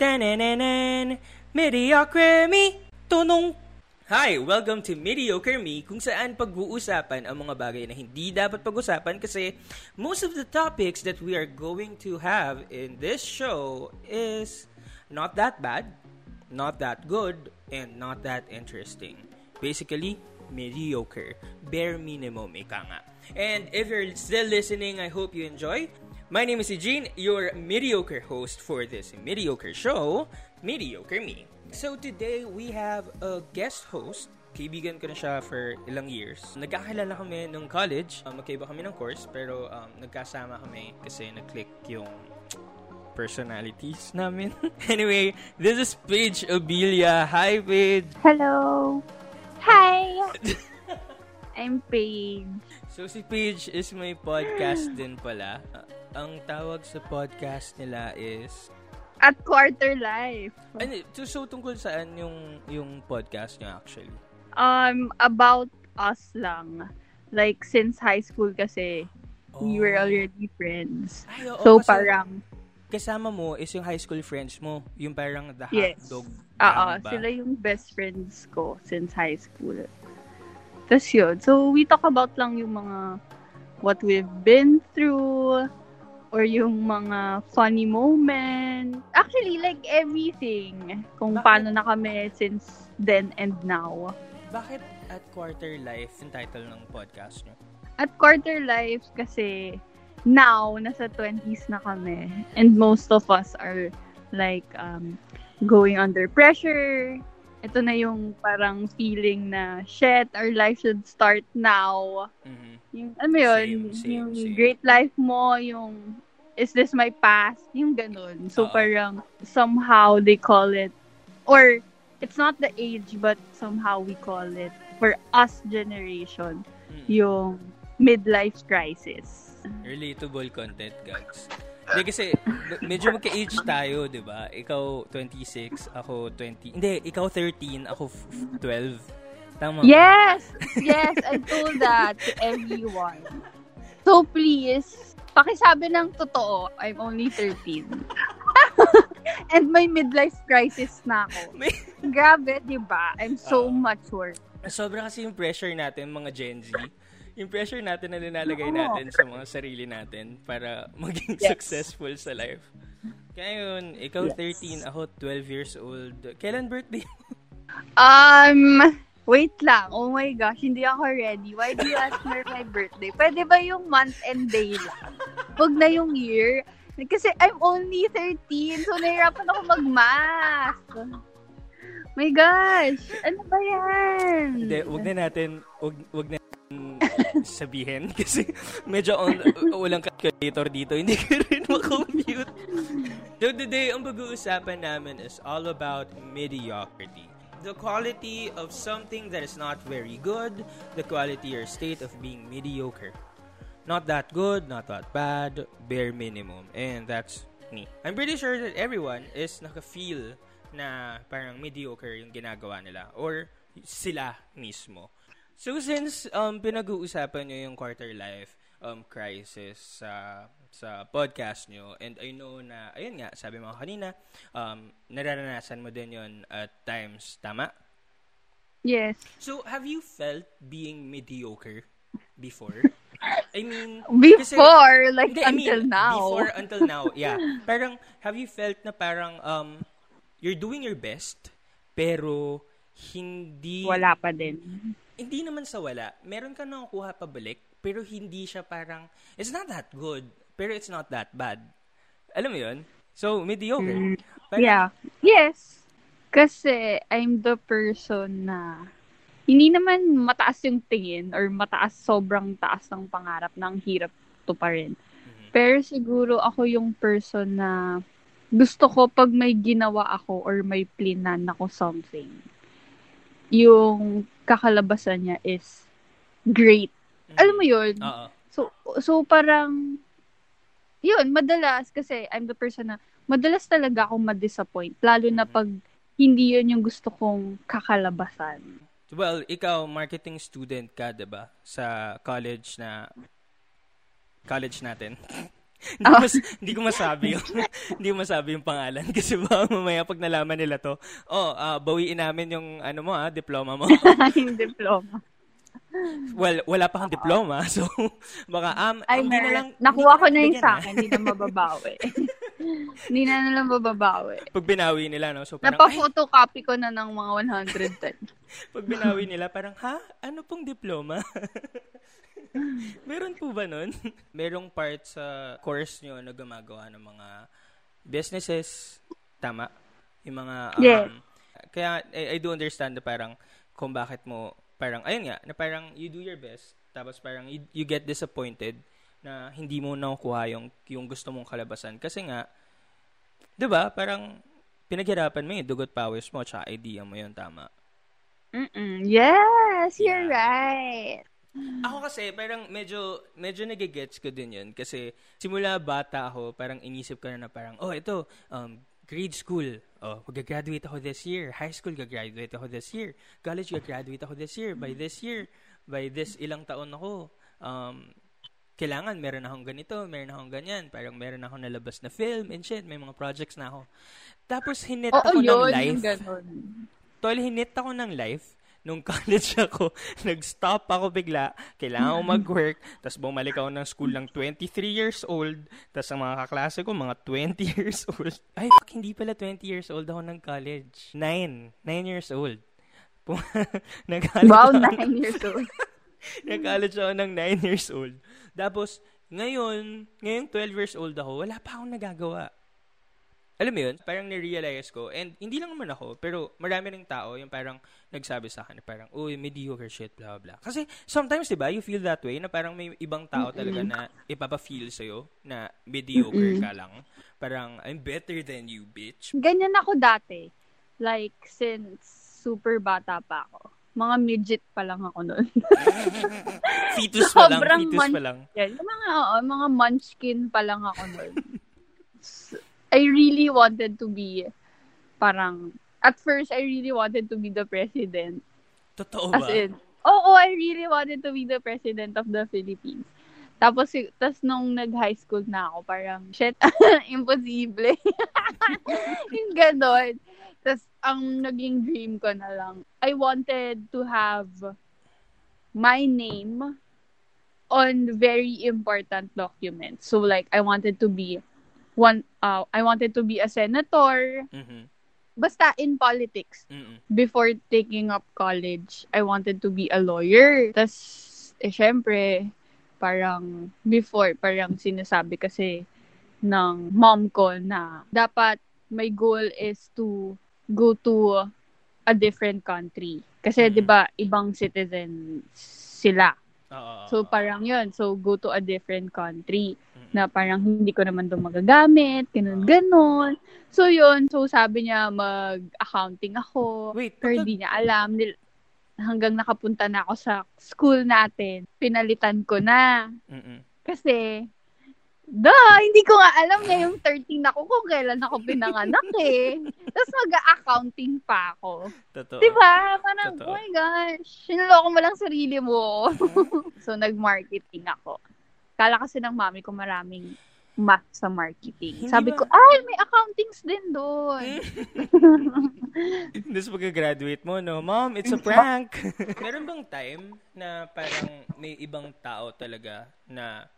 Tanananan, mediocre me, tunong. Hi, welcome to Mediocre Me, kung saan pag-uusapan ang mga bagay na hindi dapat pag-usapan kasi most of the topics that we are going to have in this show is not that bad, not that good, and not that interesting. Basically, mediocre. Bare minimum, ika nga. And if you're still listening, I hope you enjoy. My name is Eugene, your mediocre host for this mediocre show, Mediocre Me. So today, we have a guest host. Kaibigan ko na siya for ilang years. Nagkakilala kami nung college. Um, magkaiba kami ng course, pero um, nagkasama kami kasi nag-click yung personalities namin. anyway, this is Paige Obelia. Hi, Paige! Hello. Hi. I'm Paige. So, si Paige is may podcast din pala. Ang tawag sa podcast nila is... At Quarter Life. Ano, so, so tungkol saan yung, yung podcast niya actually? Um, about us lang. Like, since high school kasi, oh. we were already friends. Ay, oo, so, kasi parang... Kasama mo is yung high school friends mo. Yung parang the yes. hotdog. Oo, sila yung best friends ko since high school. Tapos yun. So, we talk about lang yung mga what we've been through, or yung mga funny moment. Actually, like everything. Kung Bakit? paano na kami since then and now. Bakit at Quarter Life yung title ng podcast nyo? At Quarter Life kasi now, nasa 20s na kami. And most of us are like um, going under pressure. Ito na yung parang feeling na, shit, our life should start now. Mm-hmm yung, ano yun, same, same, yung same. great life mo, yung is this my past, yung ganun. So, Uh-oh. parang somehow they call it, or it's not the age, but somehow we call it, for us generation, hmm. yung midlife crisis. Relatable content, guys. Hindi kasi, medyo magka-age tayo, di ba? Ikaw 26, ako 20. Hindi, ikaw 13, ako 12. Tama. Yes! Yes, I told that to everyone. So please, pakisabi ng totoo, I'm only 13. And may midlife crisis na ako. Grabe, di ba? I'm so uh, mature. Sobra kasi yung pressure natin, mga Gen Z. Yung pressure natin na nilalagay natin sa mga sarili natin para maging yes. successful sa life. Kaya yun, ikaw yes. 13, ako 12 years old. Kailan birthday Um, Wait lang. Oh my gosh, hindi ako ready. Why do you ask me my birthday? Pwede ba yung month and day lang? Huwag na yung year. Kasi I'm only 13, so nahirapan ako mag-math. My gosh, ano ba yan? Hindi, wag na natin, wag, wag na sabihin kasi medyo on, walang calculator dito. Hindi ko rin makompute. So today, ang pag-uusapan namin is all about mediocrity the quality of something that is not very good, the quality or state of being mediocre. Not that good, not that bad, bare minimum. And that's me. I'm pretty sure that everyone is naka-feel na parang mediocre yung ginagawa nila or sila mismo. So since um, pinag-uusapan nyo yung quarter life um, crisis sa sa podcast nyo. And I know na, ayun nga, sabi mo kanina, um, nararanasan mo din yon at times. Tama? Yes. So, have you felt being mediocre before? I mean, before, kasi, like hindi, until I mean, now. Before, until now, yeah. Parang, have you felt na parang, um, you're doing your best, pero hindi... Wala pa din. Hindi naman sa wala. Meron ka nang kuha pabalik, pero hindi siya parang, it's not that good pero it's not that bad. Alam mo yun? So, mediocre. Mm, But, yeah. Yes. Kasi I'm the person na hindi naman mataas yung tingin or mataas, sobrang taas ng pangarap ng hirap to pa rin. Mm-hmm. Pero siguro ako yung person na gusto ko pag may ginawa ako or may plinan ako something, yung kakalabasan niya is great. Mm-hmm. Alam mo yun? Uh-oh. So, so parang yun, madalas, kasi I'm the person na, madalas talaga akong ma-disappoint. Lalo na mm-hmm. pag hindi yun yung gusto kong kakalabasan. Well, ikaw, marketing student ka, ba Sa college na, college natin. hindi, ko mas, hindi ko masabi yung, hindi ko masabi yung pangalan kasi ba mamaya pag nalaman nila to, oh, uh, bawiin namin yung ano mo ah, diploma mo. yung diploma. Well, wala pa kang diploma, so baka um, Ay, hindi na lang nakuha ko na yung sa akin, hindi na mababawi. Hindi na nalang mababawi. Pag binawi nila, no? So parang, Napa-photocopy ko na ng mga 110. Pag binawi nila, parang, ha? Ano pong diploma? Meron po ba nun? Merong part sa course nyo na gumagawa ng mga businesses. Tama? Yung mga, um, yeah. Kaya, I, I do understand na parang, kung bakit mo parang, ayun nga, na parang you do your best, tapos parang you, you get disappointed na hindi mo nakukuha yung, yung gusto mong kalabasan. Kasi nga, di ba, parang pinaghirapan mo yung dugot powers mo, tsaka idea mo yun, tama? Mm-mm. Yes, you're yeah. right. Ako kasi, parang medyo, medyo nagigets ko din yun. Kasi, simula bata ako, parang inisip ko na na parang, oh, ito, um, grade school, oh, mag-graduate ako this year. High school, gagraduate ako this year. College, gagraduate ako this year. By this year, by this ilang taon ako, um, kailangan, meron akong ganito, meron akong ganyan. Parang meron akong nalabas na film and shit. May mga projects na ako. Tapos, hinit Oo, ako yun, ng life. Tol, hinit ako ng life nung college ako, nag-stop ako bigla, kailangan ko mag-work, tapos bumalik ako ng school ng 23 years old, tapos ang mga kaklase ko, mga 20 years old. Ay, fuck, hindi pala 20 years old ako ng college. 9. 9 years old. wow, 9 years old. Nag-college ako ng 9 years old. Tapos, ngayon, ngayong 12 years old ako, wala pa akong nagagawa alam mo yun, parang na-realize ko, and hindi lang naman ako, pero marami ng tao yung parang nagsabi sa akin, parang, uy, mediocre shit, blah, blah. Kasi sometimes, di ba, you feel that way, na parang may ibang tao talaga na ipapa-feel sa'yo na mediocre ka lang. Parang, I'm better than you, bitch. Ganyan ako dati. Like, since super bata pa ako. Mga midget pa lang ako noon. fetus pa lang, fetus man- pa lang. Yan, mga, oo, mga munchkin pa lang ako noon. I really wanted to be parang at first I really wanted to be the president. Totoo ba? As in, oo, oh, I really wanted to be the president of the Philippines. Tapos, tas nung nag-high school na ako, parang, shit, imposible. yung ganon. Tapos, ang naging dream ko na lang, I wanted to have my name on very important documents. So, like, I wanted to be one uh, I wanted to be a senator. Mm-hmm. Basta in politics. Mm-mm. Before taking up college, I wanted to be a lawyer. Tas eh syempre, parang before parang sinasabi kasi ng mom ko na dapat my goal is to go to a different country. Kasi mm-hmm. 'di ba ibang citizen sila. Uh, so parang 'yun, so go to a different country na parang hindi ko naman doon magagamit, ganun, ganun. So, yun. So, sabi niya, mag-accounting ako. Wait, pero hindi niya alam. Hanggang nakapunta na ako sa school natin, pinalitan ko na. Mm-mm. Kasi, da, hindi ko nga alam na yung 13 ako kung kailan ako pinanganak eh. Tapos mag-accounting pa ako. Totoo. Diba? Parang, Totoo. oh my gosh, sinuloko mo lang sarili mo. so, nag-marketing ako. Kala kasi ng mami ko maraming math sa marketing. Hindi Sabi ba? ko, ay, may accountings din doon. Tapos pag-graduate mo, no, Mom, it's a prank. Meron bang time na parang may ibang tao talaga na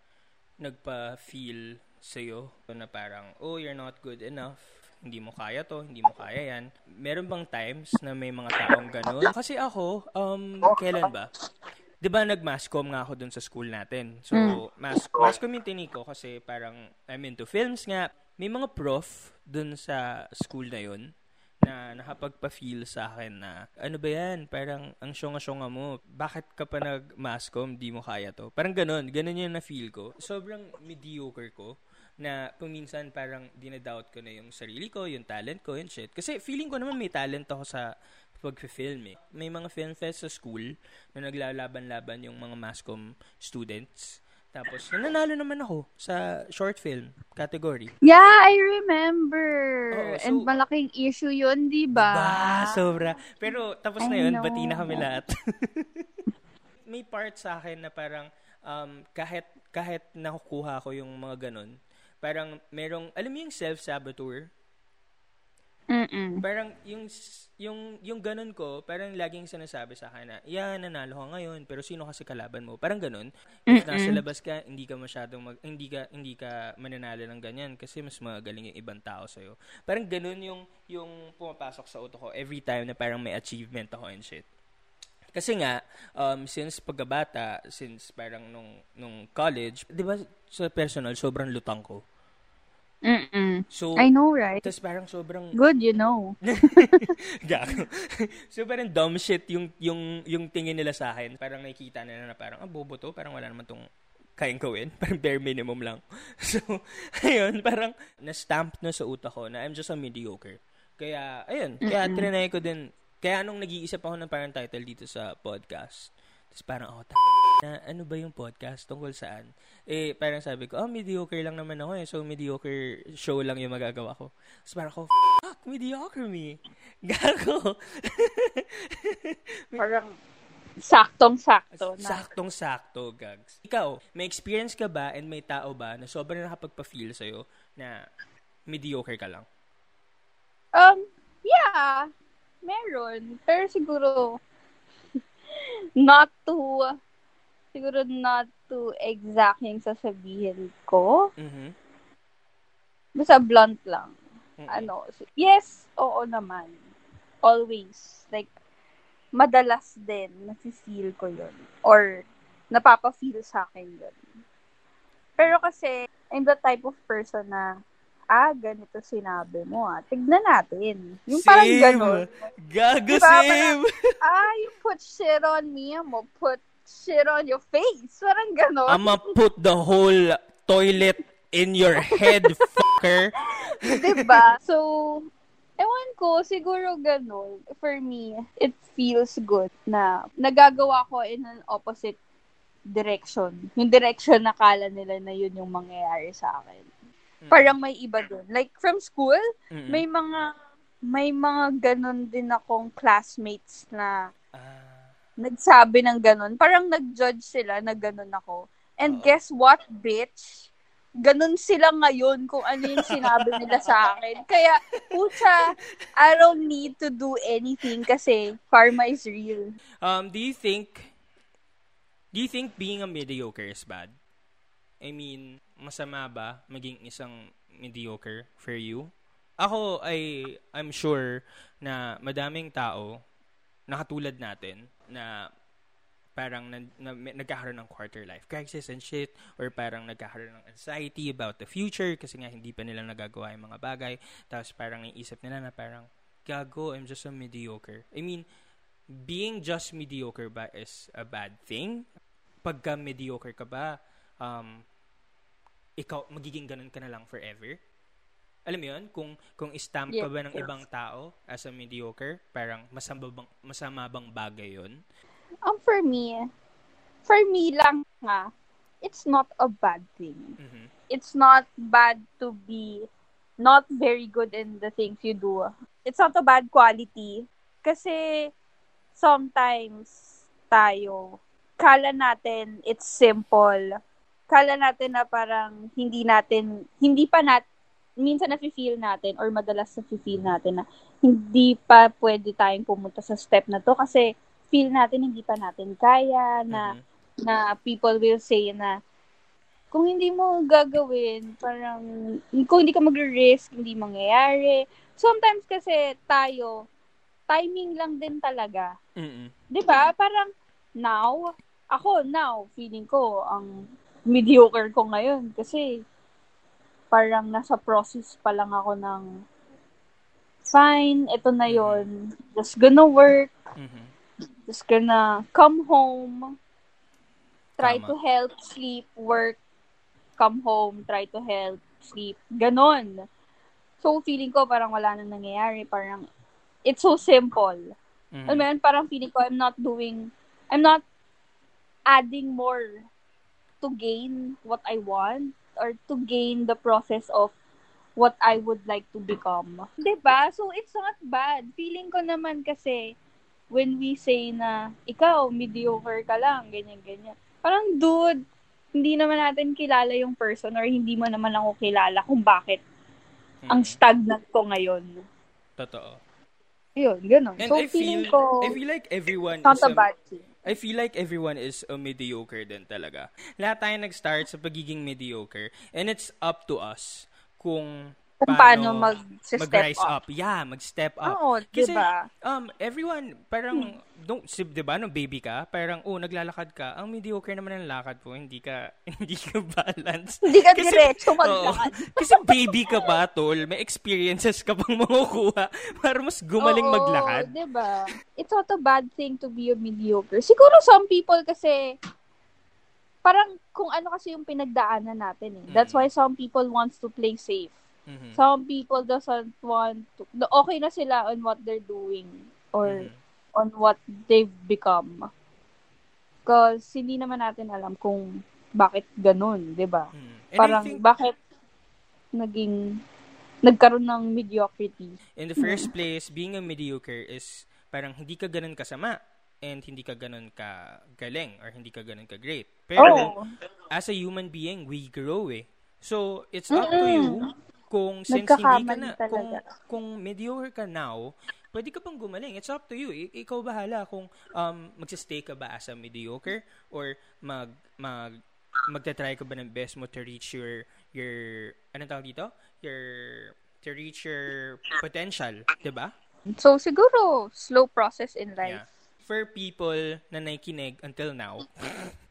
nagpa-feel sa'yo na parang, oh, you're not good enough hindi mo kaya to, hindi mo kaya yan. Meron bang times na may mga taong ganun? Kasi ako, um, kailan ba? 'di ba nag-masscom nga ako dun sa school natin. So, mm. mass masscom yung tiniko kasi parang I'm into films nga. May mga prof dun sa school na yun na nakapagpa-feel sa akin na ano ba yan? Parang ang syonga-syonga mo. Bakit ka pa nag-masscom? Di mo kaya to. Parang ganun. Ganun yung na-feel ko. Sobrang mediocre ko na paminsan parang dinadoubt ko na yung sarili ko, yung talent ko, yung shit. Kasi feeling ko naman may talent ako sa pag-film eh. May mga film fest sa school na naglalaban-laban yung mga mascom students. Tapos, nananalo naman ako sa short film category. Yeah, I remember. Oo, so, And malaking issue yun, di ba? Diba? Sobra. Pero, tapos I na yun, know. bati na kami lahat. May part sa akin na parang, um, kahit, kahit nakukuha ko yung mga ganun, parang merong, alam mo yung self-saboteur? Mm-mm. Parang yung yung yung ganun ko, parang laging sinasabi sa akin na, "Yeah, nanalo ka ngayon, pero sino kasi kalaban mo?" Parang ganun. If nasa labas ka, hindi ka masyadong mag, hindi ka hindi ka mananalo ng ganyan kasi mas magaling yung ibang tao sa iyo. Parang ganun yung yung pumapasok sa utak ko every time na parang may achievement ako and shit. Kasi nga, um, since pagkabata, since parang nung, nung college, di ba sa personal, sobrang lutang ko. Mm-mm. So, I know, right? Tapos parang sobrang... Good, you know. Gago. so parang dumb shit yung, yung, yung tingin nila sa akin. Parang nakikita nila na parang, ah, bobo to. Parang wala naman tong kayang gawin. Parang bare minimum lang. So, ayun, parang na-stamp na sa utak ko na I'm just a mediocre. Kaya, ayun, kaya Mm-mm. trinay ko din. Kaya nung nag-iisip ako ng parang title dito sa podcast, tapos parang, oh, na, ano ba yung podcast? Tungkol saan? Eh, parang sabi ko, oh, mediocre lang naman ako eh. So, mediocre show lang yung magagawa ko. Tapos parang ako, fuck, mediocre me. Gago. Parang saktong-sakto na. Saktong-sakto, gags. Ikaw, may experience ka ba and may tao ba na sobrang nakapagpa-feel sa'yo na mediocre ka lang? Um, yeah. Meron. Pero siguro, not to, siguro not to exact yung sasabihin ko. Mhm. Basta blunt lang. Mm-mm. Ano, yes, oo naman. Always. Like, madalas din, nafe-feel ko yun. Or, napapa-feel sa akin yun. Pero kasi, I'm the type of person na, ah, ganito sinabi mo ah. Tignan natin. Yung parang Same. ganun. Gago, Diba? same. ah, you put shit on me, mo put shit on your face. Parang ganon. I'ma put the whole toilet in your head, fucker. diba? So, ewan ko, siguro ganun. For me, it feels good na nagagawa ko in an opposite direction. Yung direction na kala nila na yun yung mangyayari sa akin. Parang may iba dun. Like, from school, Mm-mm. may mga may mga ganun din akong classmates na Ah, nagsabi ng ganun. Parang nag-judge sila na ganun ako. And Oo. guess what, bitch? Ganun sila ngayon kung ano yung sinabi nila sa akin. Kaya, pucha, I don't need to do anything kasi karma is real. Um, do you think do you think being a mediocre is bad? I mean, masama ba maging isang mediocre for you? Ako ay I'm sure na madaming tao na katulad natin na parang na, na, nagkakaroon ng quarter life crisis and shit or parang nagkakaroon ng anxiety about the future kasi nga hindi pa nila nagagawa yung mga bagay tapos parang iisip nila na parang gago I'm just a mediocre I mean being just mediocre ba is a bad thing? Pagka mediocre ka ba, um, ikaw, magiging ganun ka na lang forever? Alam mo yun? Kung, kung stamp ka ba ng yes. ibang tao as a mediocre, parang masama bang, masama bang bagay yun? Um, for me, for me lang nga, it's not a bad thing. Mhm. It's not bad to be not very good in the things you do. It's not a bad quality. Kasi sometimes tayo, kala natin it's simple. Kala natin na parang hindi natin, hindi pa nat, minsan na-feel natin or madalas na-feel natin na hindi pa pwede tayong pumunta sa step na to kasi feel natin hindi pa natin kaya na Mhm. na people will say na kung hindi mo gagawin, parang kung hindi ka magre-risk, hindi mangyayari. Sometimes kasi tayo, timing lang din talaga. Mhm. 'Di ba? Parang now, ako now, feeling ko ang mediocre ko ngayon kasi parang nasa process pa lang ako ng fine, ito na yon Just gonna work, Mhm. just gonna come home, try Tama. to help, sleep, work, come home, try to help, sleep. Ganon. So, feeling ko parang wala nang nangyayari. Parang, it's so simple. Mhm. Alam mo yun, parang feeling ko I'm not doing, I'm not adding more to gain what I want or to gain the process of what I would like to become. ba? So, it's not bad. Feeling ko naman kasi when we say na ikaw, mediocre ka lang, ganyan-ganyan. Parang, dude, hindi naman natin kilala yung person or hindi mo naman ako kilala kung bakit Mm. ang stagnant ko ngayon. Totoo. Yun, ganun. And so, I feeling feel, ko, I feel like everyone not is a, bad thing. I feel like everyone is a mediocre din talaga. Lahat tayo nag-start sa pagiging mediocre. And it's up to us kung Kung paano mag-step mag-rise up. up. Yeah, mag-step up. Oo, Kasi, diba? um, everyone, parang, don't, si, di ba, nung baby ka, parang, oh, naglalakad ka, ang mediocre naman ang lakad po, hindi ka, hindi ka balance. Hindi ka Kasi- diretso Oo. maglakad. kasi baby ka pa, tol, may experiences ka pang makukuha para mas gumaling Oo, maglakad. diba? It's not a bad thing to be a mediocre. Siguro some people kasi, parang kung ano kasi yung pinagdaanan natin eh. That's Mm. why some people wants to play safe. Mhm. Some people doesn't want to, no, okay na sila on what they're doing or Mhm. on what they've become. Because hindi naman natin alam kung bakit ganun, di ba? Mhm. And I Parang think, bakit naging nagkaroon ng mediocrity. in the first place, being a mediocre is parang hindi ka ganun kasama and hindi ka ganun ka galing or hindi ka ganun ka great. Pero, Oh, as a human being, we grow eh. So, it's up to you kung since hindi ka na, talaga. kung, kung mediocre ka now, pwede ka pang gumaling. It's up to you. I- ikaw bahala kung um, magsistay ka ba as a mediocre or mag, mag, magta-try ka ba ng best mo to reach your, your, anong tawag dito? Your, to reach your potential, 'di ba? So, siguro, slow process in life. Yeah. For people na nakikinig until now,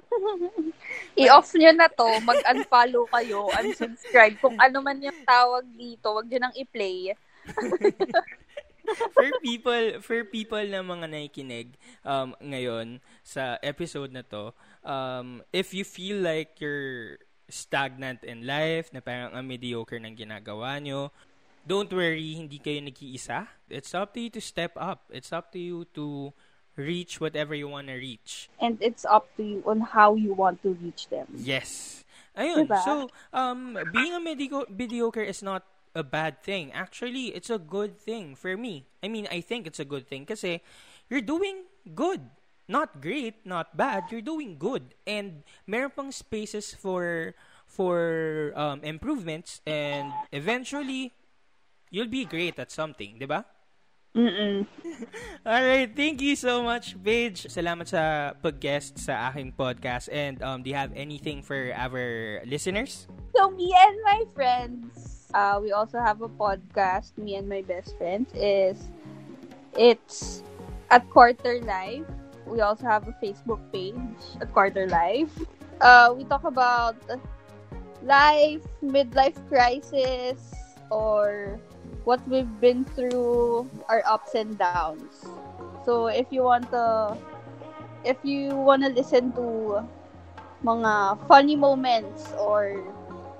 I-off nyo na to, mag-unfollow kayo, unsubscribe. Kung ano man yung tawag dito, wag nyo nang i-play. for people for people na mga nakikinig um, ngayon sa episode na to, um, if you feel like you're stagnant in life, na parang ang mediocre ng ginagawa nyo, don't worry, hindi kayo nag-iisa. It's up to you to step up. It's up to you to reach whatever you want to reach. And it's up to you on how you want to reach them. Yes. Ayun. Diba? So, um, being a medico- mediocre is not a bad thing. Actually, it's a good thing for me. I mean, I think it's a good thing kasi you're doing good. Not great, not bad. You're doing good. And meron pang spaces for for um, improvements and eventually you'll be great at something, 'di ba? Mm-mm. Alright, thank you so much, Paige. Salamat sa pag-guest sa aking podcast. And um, do you have anything for our listeners? So, me and my friends, uh, we also have a podcast, me and my best friends, is, it's at Quarter Life. We also have a Facebook page at Quarter Life. Uh, we talk about life, midlife crisis, or what we've been through, our ups and downs. So if you want to, if you want to listen to mga funny moments or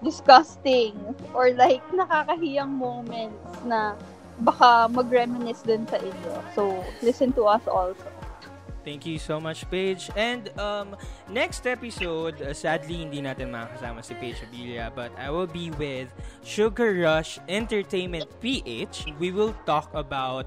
disgusting or like nakakahiyang moments na baka mag-reminisce din sa inyo. So, listen to us also. Thank you so much, Paige. And um, next episode, uh, sadly, hindi natin makakasama si Paige Abilia, but I will be with Sugar Rush Entertainment PH. We will talk about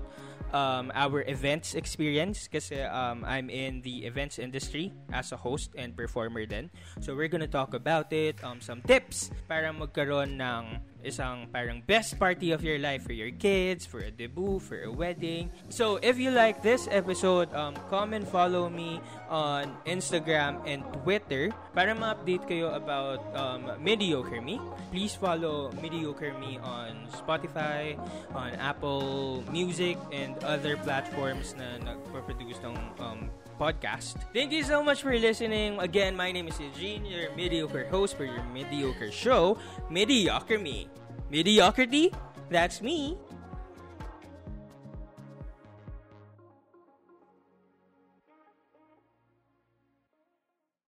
um, our events experience kasi um, I'm in the events industry as a host and performer then. So we're gonna talk about it, um, some tips para magkaroon ng isang parang best party of your life for your kids, for a debut, for a wedding. So if you like this episode, um, come and follow me on Instagram and Twitter para ma-update kayo about um, Mediocre Me. Please follow Mediocre Me on Spotify, on Apple Music, and other platforms na nagpo-produce ng um, podcast. Thank you so much for listening. Again, my name is Eugene, your mediocre host for your mediocre show, Mediocre Me. Mediocrity? That's me.